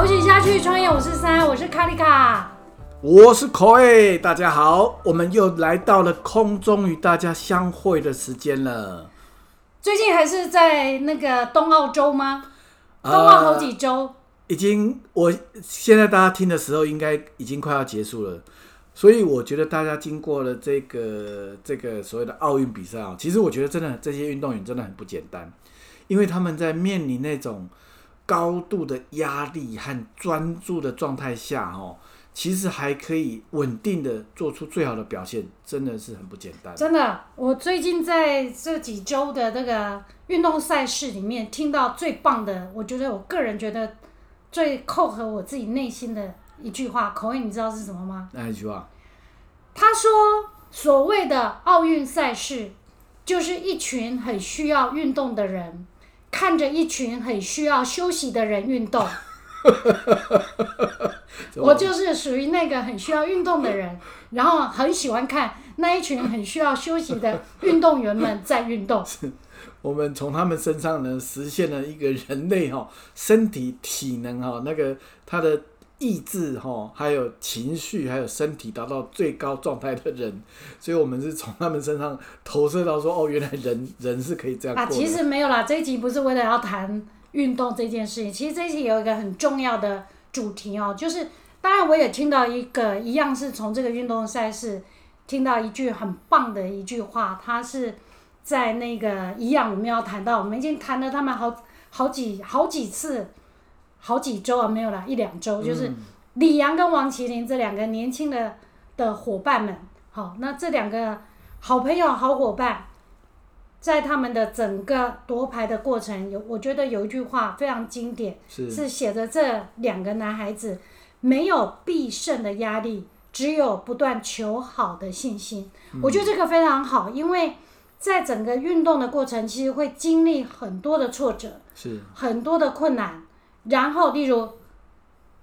口井下去创业，我是三，我是卡丽卡。我是 Koi，大家好，我们又来到了空中与大家相会的时间了。最近还是在那个冬澳洲吗？冬澳好几周，已经，我现在大家听的时候，应该已经快要结束了。所以我觉得大家经过了这个这个所谓的奥运比赛啊，其实我觉得真的这些运动员真的很不简单，因为他们在面临那种高度的压力和专注的状态下，哦，其实还可以稳定的做出最好的表现，真的是很不简单。真的，我最近在这几周的那个运动赛事里面听到最棒的，我觉得我个人觉得最扣合我自己内心的。一句话，口音你知道是什么吗？哪一句话？他说：“所谓的奥运赛事，就是一群很需要运动的人，看着一群很需要休息的人运动。我就是属于那个很需要运动的人，然后很喜欢看那一群很需要休息的运动员们在运动。我们从他们身上呢，实现了一个人类哈身体体能哈那个他的。”意志哈，还有情绪，还有身体达到最高状态的人，所以我们是从他们身上投射到说，哦，原来人人是可以这样。啊，其实没有啦，这一集不是为了要谈运动这件事情，其实这一集有一个很重要的主题哦，就是当然我也听到一个一样是从这个运动赛事听到一句很棒的一句话，他是在那个一样我们要谈到，我们已经谈了他们好好几好几次。好几周啊，没有啦一两周，就是李阳跟王麒麟这两个年轻的的伙伴们，好，那这两个好朋友、好伙伴，在他们的整个夺牌的过程，有我觉得有一句话非常经典，是写着这两个男孩子没有必胜的压力，只有不断求好的信心。我觉得这个非常好，因为在整个运动的过程，其实会经历很多的挫折，是很多的困难。然后，例如，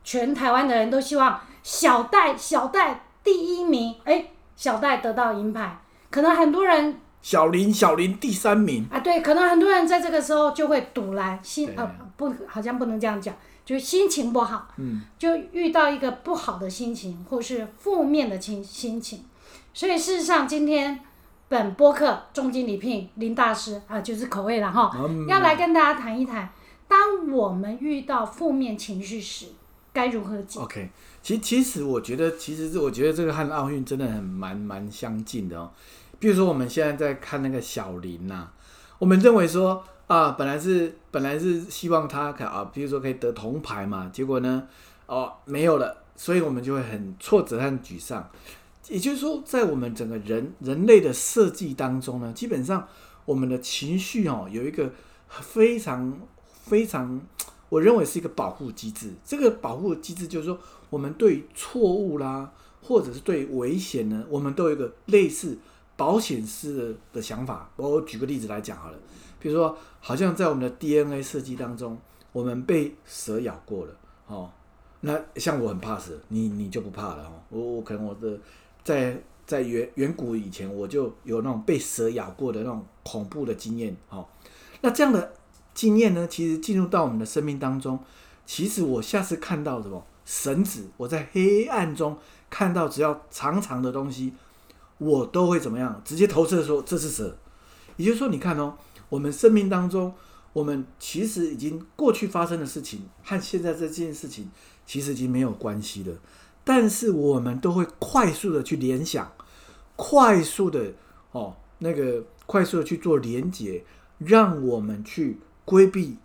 全台湾的人都希望小戴小戴第一名，哎，小戴得到银牌。可能很多人小林小林第三名啊，对，可能很多人在这个时候就会堵来心呃不，好像不能这样讲，就是心情不好，嗯，就遇到一个不好的心情或是负面的情心情。所以事实上，今天本播客重金礼聘林大师啊，就是口味了哈，要来跟大家谈一谈。当我们遇到负面情绪时，该如何解？OK，其其实我觉得，其实是我觉得这个和奥运真的很蛮蛮相近的哦。比如说我们现在在看那个小林呐，我们认为说啊，本来是本来是希望他可啊，比如说可以得铜牌嘛，结果呢，哦没有了，所以我们就会很挫折和沮丧。也就是说，在我们整个人人类的设计当中呢，基本上我们的情绪哦有一个非常。非常，我认为是一个保护机制。这个保护机制就是说，我们对错误啦，或者是对危险呢，我们都有一个类似保险式的的想法。我举个例子来讲好了，比如说，好像在我们的 DNA 设计当中，我们被蛇咬过了，哦，那像我很怕蛇，你你就不怕了哦。我我可能我的在在远远古以前，我就有那种被蛇咬过的那种恐怖的经验，哦，那这样的。经验呢，其实进入到我们的生命当中，其实我下次看到什么绳子，我在黑暗中看到只要长长的东西，我都会怎么样？直接投射说这是蛇。也就是说，你看哦，我们生命当中，我们其实已经过去发生的事情和现在这件事情其实已经没有关系了，但是我们都会快速的去联想，快速的哦，那个快速的去做连结，让我们去。规避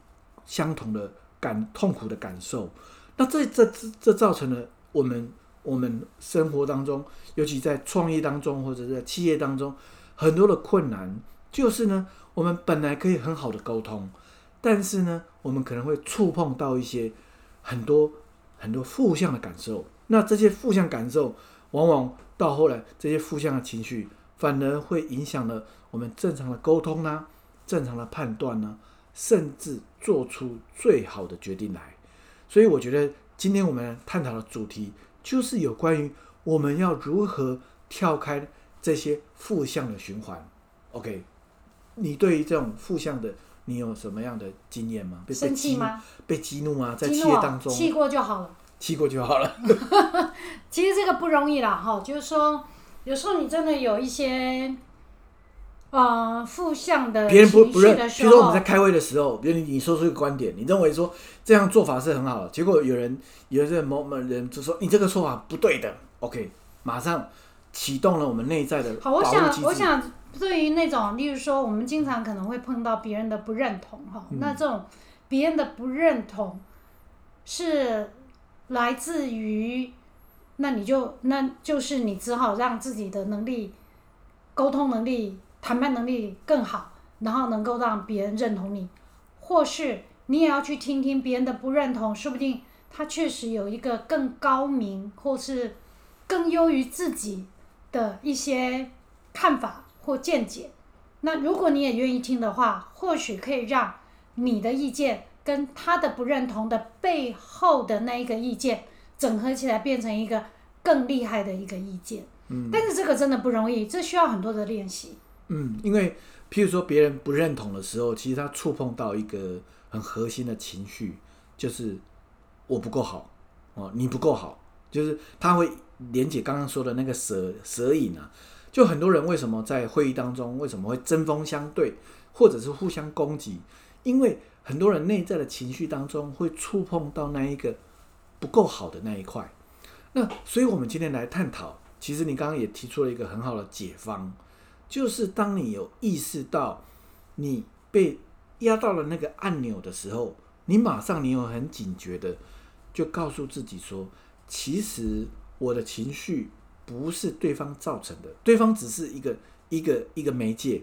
相同的感痛苦的感受，那这这这这造成了我们我们生活当中，尤其在创业当中或者在企业当中很多的困难，就是呢，我们本来可以很好的沟通，但是呢，我们可能会触碰到一些很多很多负向的感受，那这些负向感受往往到后来，这些负向的情绪反而会影响了我们正常的沟通呢，正常的判断呢。甚至做出最好的决定来，所以我觉得今天我们探讨的主题就是有关于我们要如何跳开这些负向的循环。OK，你对于这种负向的你有什么样的经验吗？被被生气吗？被激怒啊，在企业当中气过就好了。气过就好了。其实这个不容易啦，哈，就是说，有时候你真的有一些，呃，负向的别人不不认，比如说我们在，开会的时候，比如你你说出一个观点，你认为说这样做法是很好的，结果有人有这某某人就说你这个说法不对的，OK，马上启动了我们内在的好，我想，我想，对于那种，例如说，我们经常可能会碰到别人的不认同，哈、嗯。那这种别人的不认同是来自于，那你就那就是你只好让自己的能力、沟通能力、谈判能力更好，然后能够让别人认同你，或是你也要去听听别人的不认同，说不定他确实有一个更高明或是更优于自己的一些看法或见解。那如果你也愿意听的话，或许可以让你的意见跟他的不认同的背后的那一个意见整合起来，变成一个更厉害的一个意见。嗯但是这个真的不容易，这需要很多的练习。嗯，因为譬如说别人不认同的时候，其实他触碰到一个很核心的情绪，就是我不够好哦，你不够好，就是他会连接刚刚说的那个蛇蛇影啊。就很多人为什么在会议当中为什么会针锋相对，或者是互相攻击？因为很多人内在的情绪当中会触碰到那一个不够好的那一块。那所以我们今天来探讨，其实你刚刚也提出了一个很好的解方，就是当你有意识到你被压到了那个按钮的时候，你马上你有很警觉的，就告诉自己说，其实我的情绪不是对方造成的，对方只是一个一个一个媒介，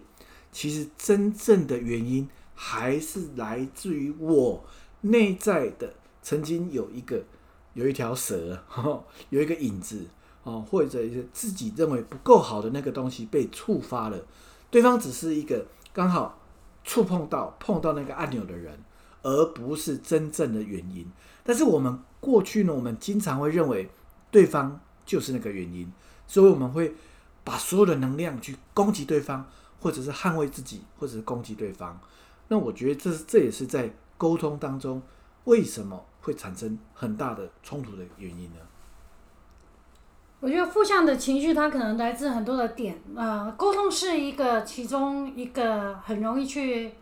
其实真正的原因还是来自于我内在的曾经有一个有一条蛇，有一个影子。哦，或者是自己认为不够好的那个东西被触发了，对方只是一个刚好触碰到碰到那个按钮的人，而不是真正的原因。但是我们过去呢，我们经常会认为对方就是那个原因，所以我们会把所有的能量去攻击对方，或者是捍卫自己，或者是攻击对方。那我觉得这这也是在沟通当中为什么会产生很大的冲突的原因呢？我觉得负向的情绪，它可能来自很多的点。呃，沟通是一个其中一个很容易去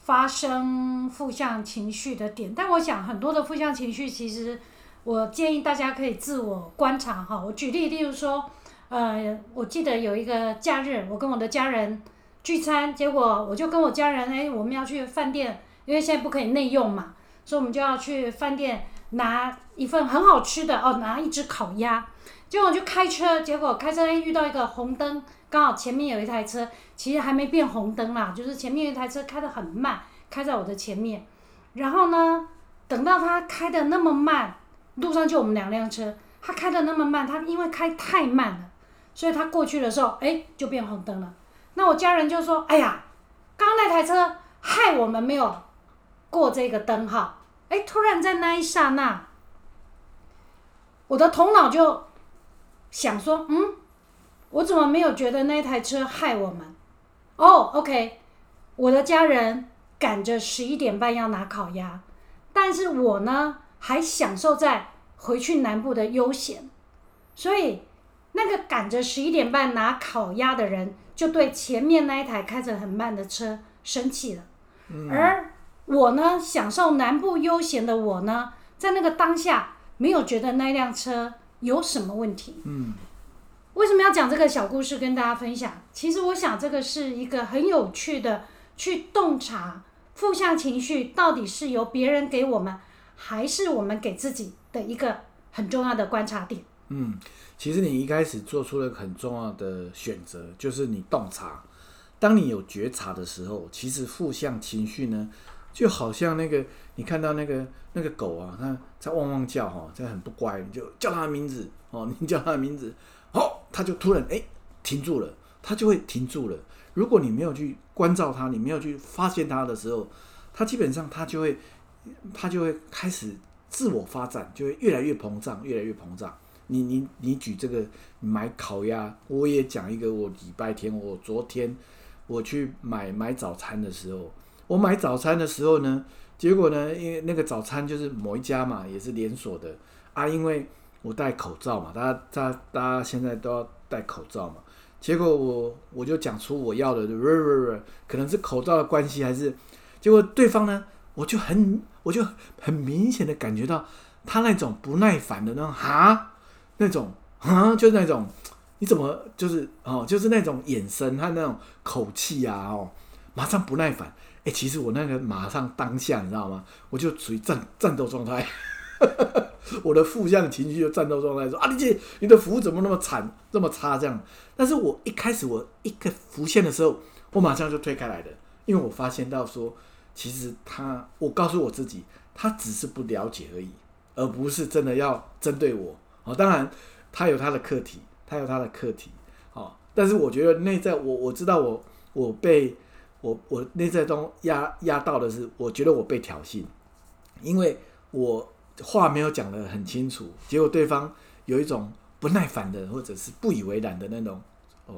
发生负向情绪的点。但我想，很多的负向情绪，其实我建议大家可以自我观察哈。我举例，例如说，呃，我记得有一个假日，我跟我的家人聚餐，结果我就跟我家人，哎，我们要去饭店，因为现在不可以内用嘛，所以我们就要去饭店拿一份很好吃的哦，拿一只烤鸭。结果我就开车，结果开车遇到一个红灯，刚好前面有一台车，其实还没变红灯啦，就是前面有一台车开得很慢，开在我的前面。然后呢，等到他开的那么慢，路上就我们两辆车，他开的那么慢，他因为开太慢了，所以他过去的时候，哎，就变红灯了。那我家人就说：“哎呀，刚刚那台车害我们没有过这个灯号。”哎，突然在那一刹那，我的头脑就。想说，嗯，我怎么没有觉得那台车害我们？哦，OK，我的家人赶着十一点半要拿烤鸭，但是我呢还享受在回去南部的悠闲，所以那个赶着十一点半拿烤鸭的人就对前面那一台开着很慢的车生气了，嗯而我呢享受南部悠闲的我呢，在那个当下没有觉得那辆车。有什么问题？嗯，为什么要讲这个小故事跟大家分享？其实我想这个是一个很有趣的去洞察负向情绪到底是由别人给我们，还是我们给自己的一个很重要的观察点。嗯，其实你一开始做出了很重要的选择，就是你洞察。当你有觉察的时候，其实负向情绪呢，就好像那个你看到那个那个狗啊，它在汪汪叫哈，这很不乖，你就叫它名字哦，你叫它名字，哦，它就突然哎停住了，它就会停住了。如果你没有去关照它，你没有去发现它的时候，它基本上它就会它就会开始自我发展，就会越来越膨胀，越来越膨胀。你你你举这个买烤鸭，我也讲一个，我礼拜天我昨天我去买买早餐的时候。我买早餐的时候呢，结果呢，因为那个早餐就是某一家嘛，也是连锁的啊，因为我戴口罩嘛，大家大家大家现在都要戴口罩嘛，结果我我就讲出我要的，可能是口罩的关系，还是结果对方呢，我就很我就很明显的感觉到他那种不耐烦的那种哈？那种哈，就是那种你怎么就是哦，就是那种眼神和那种口气啊哦，马上不耐烦。哎，其实我那个马上当下，你知道吗？我就处于战战斗状态，我的负向情绪就战斗状态，说啊，你姐，你的服务怎么那么惨，这么差这样？但是我一开始我一个浮现的时候，我马上就推开来的，因为我发现到说，其实他，我告诉我自己，他只是不了解而已，而不是真的要针对我。哦，当然他有他的课题，他有他的课题，哦，但是我觉得内在，我我知道我我被。我我内在中压压到的是，我觉得我被挑衅，因为我话没有讲得很清楚，结果对方有一种不耐烦的或者是不以为然的那种哦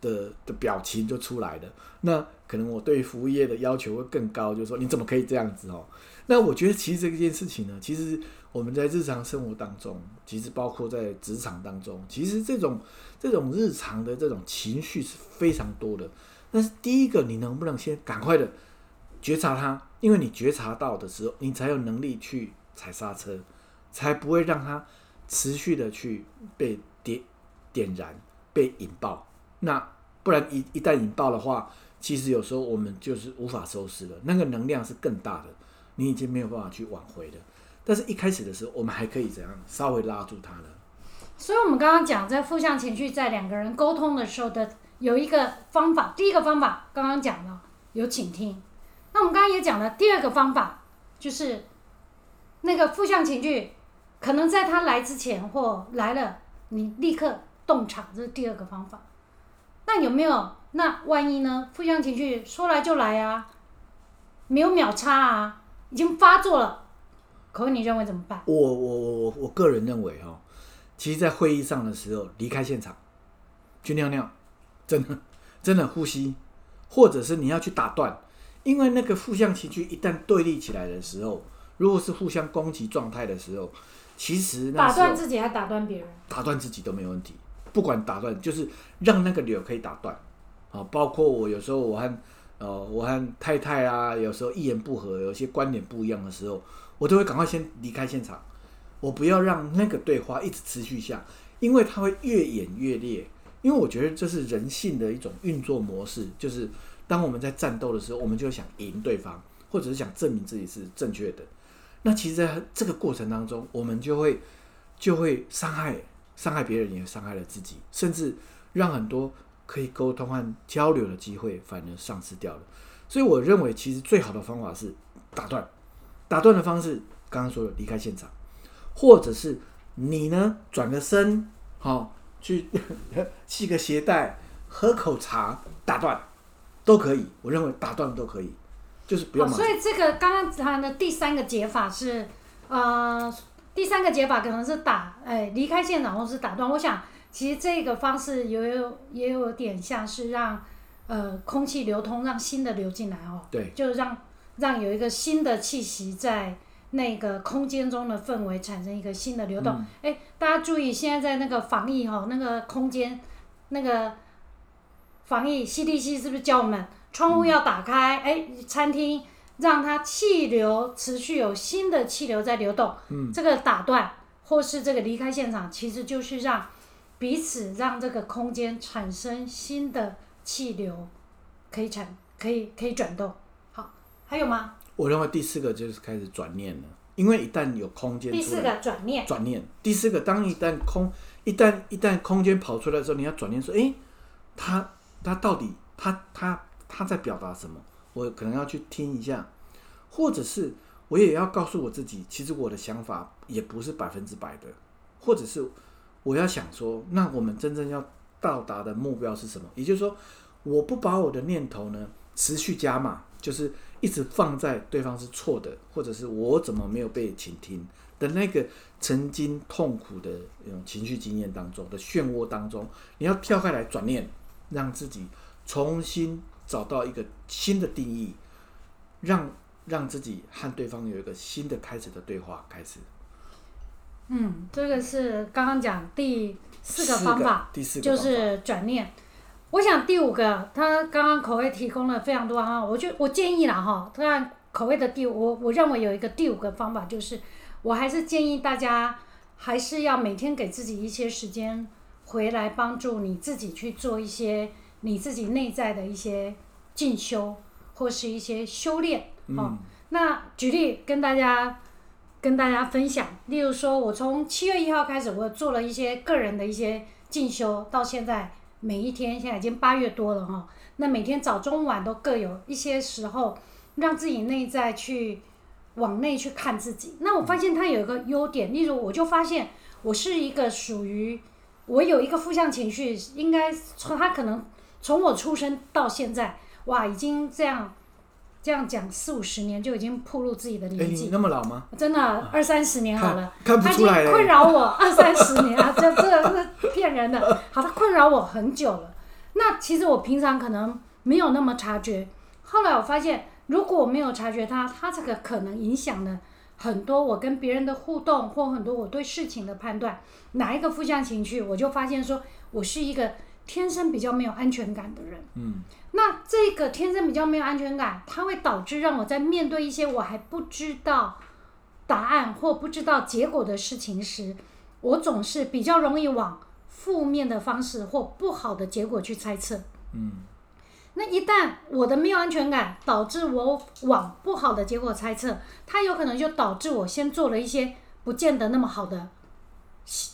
的的表情就出来了。那可能我对服务业的要求会更高，就是说你怎么可以这样子哦？那我觉得其实这件事情呢，其实我们在日常生活当中，其实包括在职场当中，其实这种这种日常的这种情绪是非常多的。但是第一个，你能不能先赶快的觉察它？因为你觉察到的时候，你才有能力去踩刹车，才不会让它持续的去被点点燃、被引爆。那不然一一旦引爆的话，其实有时候我们就是无法收拾了。那个能量是更大的，你已经没有办法去挽回了。但是一开始的时候，我们还可以怎样稍微拉住它呢？所以，我们刚刚讲在负向情绪在两个人沟通的时候的。有一个方法，第一个方法刚刚讲了，有倾听。那我们刚刚也讲了，第二个方法就是那个负向情绪，可能在他来之前或来了，你立刻动场，这是第二个方法。那有没有？那万一呢？负向情绪说来就来啊，没有秒差啊，已经发作了，可你认为怎么办？我我我我我个人认为哈，其实，在会议上的时候离开现场，去尿尿。真的，真的呼吸，或者是你要去打断，因为那个负向情绪一旦对立起来的时候，如果是互相攻击状态的时候，其实打断自己还打断别人，打断自己都没问题。不管打断，就是让那个流可以打断。啊，包括我有时候我和呃我和太太啊，有时候一言不合，有些观点不一样的时候，我都会赶快先离开现场，我不要让那个对话一直持续下，因为它会越演越烈。因为我觉得这是人性的一种运作模式，就是当我们在战斗的时候，我们就想赢对方，或者是想证明自己是正确的。那其实在这个过程当中，我们就会就会伤害伤害别人，也伤害了自己，甚至让很多可以沟通和交流的机会反而丧失掉了。所以我认为，其实最好的方法是打断，打断的方式刚刚说的离开现场，或者是你呢转个身，好。去 系个鞋带，喝口茶，打断都可以。我认为打断都可以，就是不用。所以这个刚刚谈的第三个解法是，呃，第三个解法可能是打，哎，离开现场或是打断。我想其实这个方式也有也有点像是让呃空气流通，让新的流进来哦。对，就是让让有一个新的气息在。那个空间中的氛围产生一个新的流动。哎，大家注意，现在在那个防疫哈，那个空间，那个防疫 CDC 是不是教我们窗户要打开？哎，餐厅让它气流持续有新的气流在流动。嗯，这个打断或是这个离开现场，其实就是让彼此让这个空间产生新的气流，可以产可以可以转动。好，还有吗？我认为第四个就是开始转念了，因为一旦有空间，第四个转念，转念。第四个，当一旦空，一旦一旦空间跑出来的时候，你要转念说：“哎，他他到底他他他在表达什么？我可能要去听一下，或者是我也要告诉我自己，其实我的想法也不是百分之百的，或者是我要想说，那我们真正要到达的目标是什么？也就是说，我不把我的念头呢持续加码，就是。一直放在对方是错的，或者是我怎么没有被倾听的那个曾经痛苦的那种情绪经验当中的漩涡当中，你要跳开来转念，让自己重新找到一个新的定义，让让自己和对方有一个新的开始的对话开始。嗯，这个是刚刚讲第四个方法，第四个就是转念。我想第五个，他刚刚口味提供了非常多哈，我就我建议了哈，当然口味的第五，我我认为有一个第五个方法，就是我还是建议大家还是要每天给自己一些时间，回来帮助你自己去做一些你自己内在的一些进修或是一些修炼哦。嗯那举例跟大家跟大家分享，例如说，我从七月一号开始，我做了一些个人的一些进修，到现在每一天，现在已经八月多了哈。那每天早中晚都各有一些时候，让自己内在去往内去看自己。那我发现它有一个优点，例如我就发现我是一个属于我有一个负向情绪，应该从他可能从我出生到现在，哇，已经这样这样讲四五十年就已经暴露自己的哎，年纪，那么老吗？真的二三十年好了。看看不他已经出来。困扰我二三十年啊，这这这骗人的。好，他困扰我很久了。那其实我平常可能没有那么察觉，后来我发现，如果我没有察觉它，它这个可能影响了很多我跟别人的互动，或很多我对事情的判断。哪一个负向情绪，我就发现说我是一个天生比较没有安全感的人。嗯那这个天生比较没有安全感，它会导致让我在面对一些我还不知道答案或不知道结果的事情时，我总是比较容易往负面的方式或不好的结果去猜测。嗯那一旦我的没有安全感导致我往不好的结果猜测，它有可能就导致我先做了一些不见得那么好的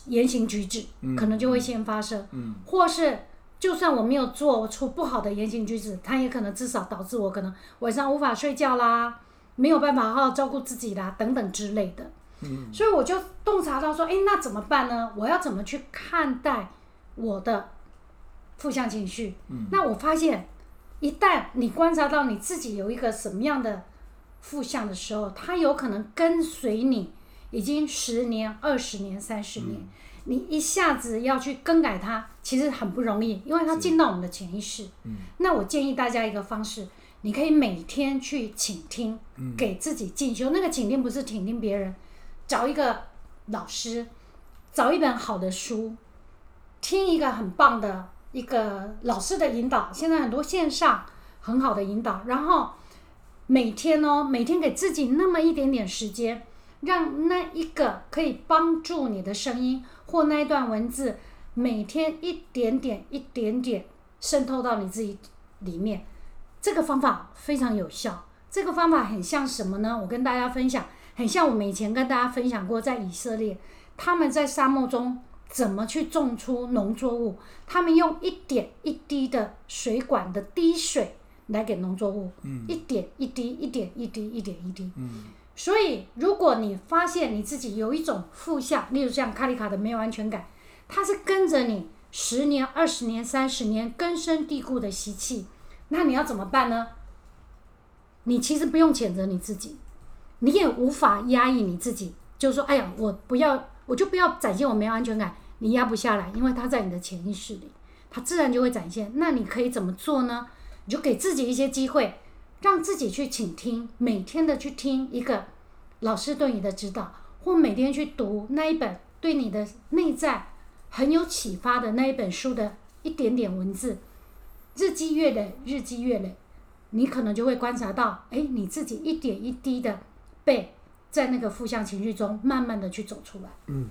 言行举止，嗯可能就会先发生。嗯或是就算我没有做出不好的言行举止，它也可能至少导致我可能晚上无法睡觉啦，没有办法好好照顾自己啦，等等之类的。嗯所以我就洞察到说，诶，那怎么办呢？我要怎么去看待我的负向情绪？嗯那我发现，一旦你观察到你自己有一个什么样的负向的时候，它有可能跟随你已经十年、二十年、三十年。你一下子要去更改它，其实很不容易，因为它进到我们的潜意识。嗯那我建议大家一个方式，你可以每天去倾听，嗯给自己进修。那个倾听不是倾听别人，找一个老师，找一本好的书，听一个很棒的一个老师的引导。现在很多线上很好的引导，然后每天哦，每天给自己那么一点点时间，让那一个可以帮助你的声音或那一段文字，每天一点点、一点点渗透到你自己里面。这个方法非常有效。这个方法很像什么呢？我跟大家分享，很像我们以前跟大家分享过，在以色列，他们在沙漠中怎么去种出农作物。他们用一点一滴的水管的滴水来给农作物，嗯一点一滴，一点一滴，一点一滴。嗯所以，如果你发现你自己有一种负向，例如像卡里卡的没有安全感，它是跟着你十年、二十年、三十年根深蒂固的习气，那你要怎么办呢？你其实不用谴责你自己，你也无法压抑你自己，就是说，哎呀，我不要，我就不要展现我没有安全感，你压不下来，因为它在你的潜意识里，它自然就会展现。那你可以怎么做呢？你就给自己一些机会，让自己去倾听，每天的去听一个老师对你的指导，或每天去读那一本对你的内在很有启发的那一本书的一点点文字，日积月累，日积月累，你可能就会观察到，哎，你自己一点一滴的被在那个负向情绪中慢慢的去走出来。嗯，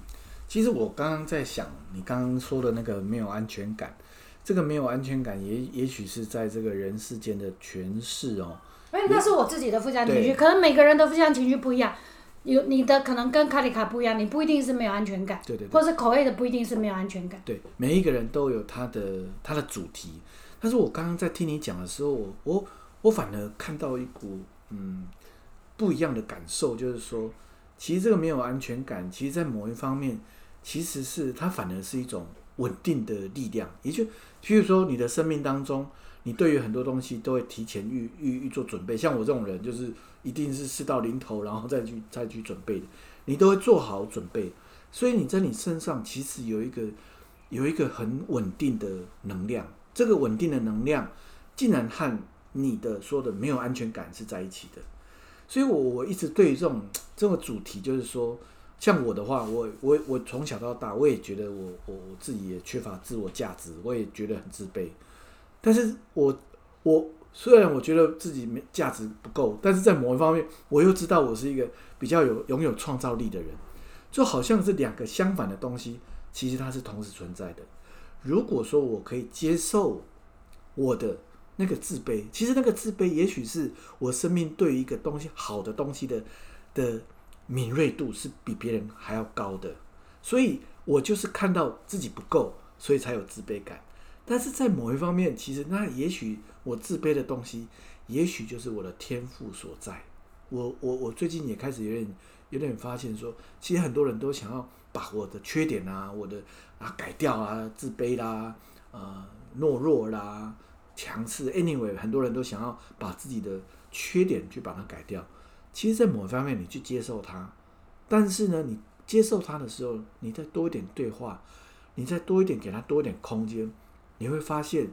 其实我刚刚在想，你刚刚说的那个没有安全感，这个没有安全感也也许是在这个人世间的诠释哦。哎，那是我自己的负向情绪，可能每个人的负向情绪不一样。有你的可能跟卡里卡不一样，你不一定是没有安全感，对对对或是口味的不一定是没有安全感。对，每一个人都有他的他的主题。但是我刚刚在听你讲的时候，我我我反而看到一股嗯不一样的感受，就是说，其实这个没有安全感，其实在某一方面，其实是它反而是一种稳定的力量。也就譬如说，你的生命当中，你对于很多东西都会提前预预预做准备。像我这种人，就是一定是事到临头，然后再去再去准备的，你都会做好准备。所以你在你身上其实有一个有一个很稳定的能量，这个稳定的能量竟然和你的说的没有安全感是在一起的。所以我我一直对于这种这个主题，就是说，像我的话，我我我从小到大，我也觉得我我我自己也缺乏自我价值，我也觉得很自卑。但是我我虽然我觉得自己没价值不够，但是在某一方面，我又知道我是一个比较有拥有创造力的人，就好像是两个相反的东西，其实它是同时存在的。如果说我可以接受我的那个自卑，其实那个自卑也许是我生命对于一个东西好的东西的的敏锐度是比别人还要高的，所以我就是看到自己不够，所以才有自卑感。但是在某一方面，其实那也许我自卑的东西，也许就是我的天赋所在。我我我最近也开始有点有点发现说，其实很多人都想要把我的缺点啊，我的啊改掉啊，自卑啦，呃懦弱啦，强势，anyway，很多人都想要把自己的缺点去把它改掉。其实，在某一方面，你去接受它，但是呢，你接受它的时候，你再多一点对话，你再多一点给他多一点空间，你会发现，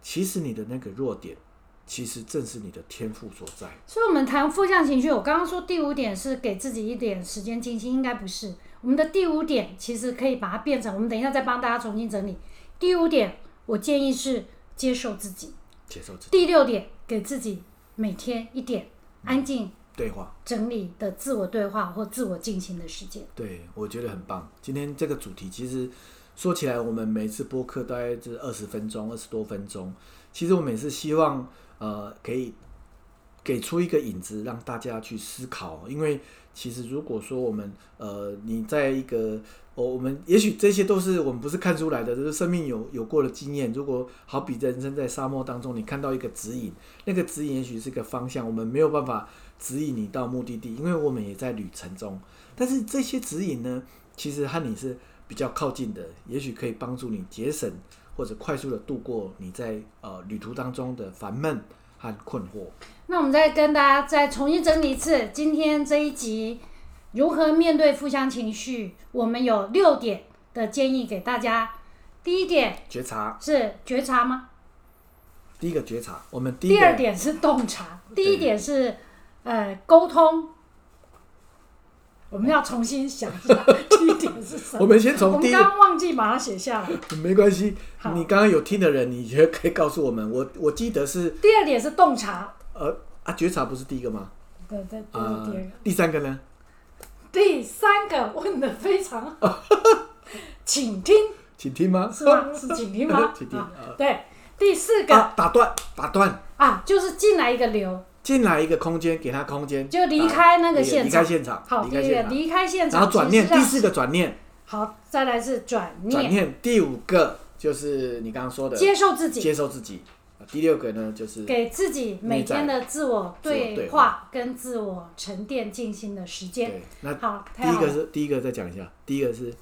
其实你的那个弱点，其实正是你的天赋所在。所以，我们谈负向情绪，我刚刚说第五点是给自己一点时间静心，应该不是。我们的第五点其实可以把它变成，我们等一下再帮大家重新整理。第五点，我建议是接受自己。接受自己第六点，给自己每天一点安静对话，整理的自我对话或自我进行的时间。对我觉得很棒。今天这个主题其实说起来，我们每次播客大概是二十分钟，二十多分钟。其实我们也是希望呃可以给出一个引子，让大家去思考。因为其实如果说我们呃你在一个哦，我们也许这些都是我们不是看出来的，就是生命有有过的经验。如果好比人生在沙漠当中，你看到一个指引，那个指引也许是个方向，我们没有办法指引你到目的地，因为我们也在旅程中。但是这些指引呢，其实和你是比较靠近的，也许可以帮助你节省或者快速的度过你在呃旅途当中的烦闷和困惑。那我们再跟大家再重新整理一次，今天这一集如何面对负向情绪，我们有六点的建议给大家。第一点觉察，是觉察吗？第一个觉察，我们第一第二点是洞察，第一点是呃沟通。我们要重新想一下，第一点是什么？我们先从我们第一刚刚忘记把它写下来。没关系，好你刚刚有听的人，你觉得可以告诉我们。我我记得是第二点是洞察，呃啊，觉察不是第一个吗？对对，这啊、是第二个。第三个呢？第三个问的非常好，请听请听吗？是吗？是请听吗？请听对，第四个啊，打断，打断，啊，就是进来一个流，进来一个空间，给他空间，就离开那个现场离开。现场，好，第一个离开现场，然后转念，第四个转念，好，再来是转念，转念，第五个就是你刚刚说的接受自己，接受自己，啊第六个呢就是给自己每天的自我对对话跟自我沉淀静心的时间。对，那好，第一个。是第一个再讲一下，第一个是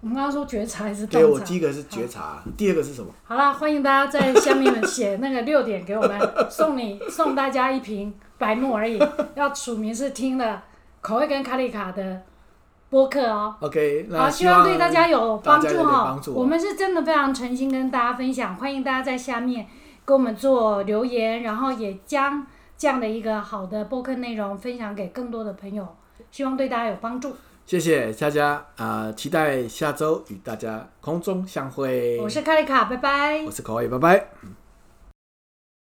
我们刚刚说觉察还是对？我第一个是觉察，第二个是什么？好啦，欢迎大家在下面写那个六点给我们，送你送大家一瓶白木而已，要署名是听了口味跟卡里卡的播客哦。OK，那好，希望对大家有帮助哈我们是真的非常诚心跟大家分享，欢迎大家在下面给我们做留言，然后也将这样的一个好的播客内容分享给更多的朋友，希望对大家有帮助。谢谢大家啊、期待下周与大家空中相会。我是卡丽卡，拜拜我。是口味，拜拜。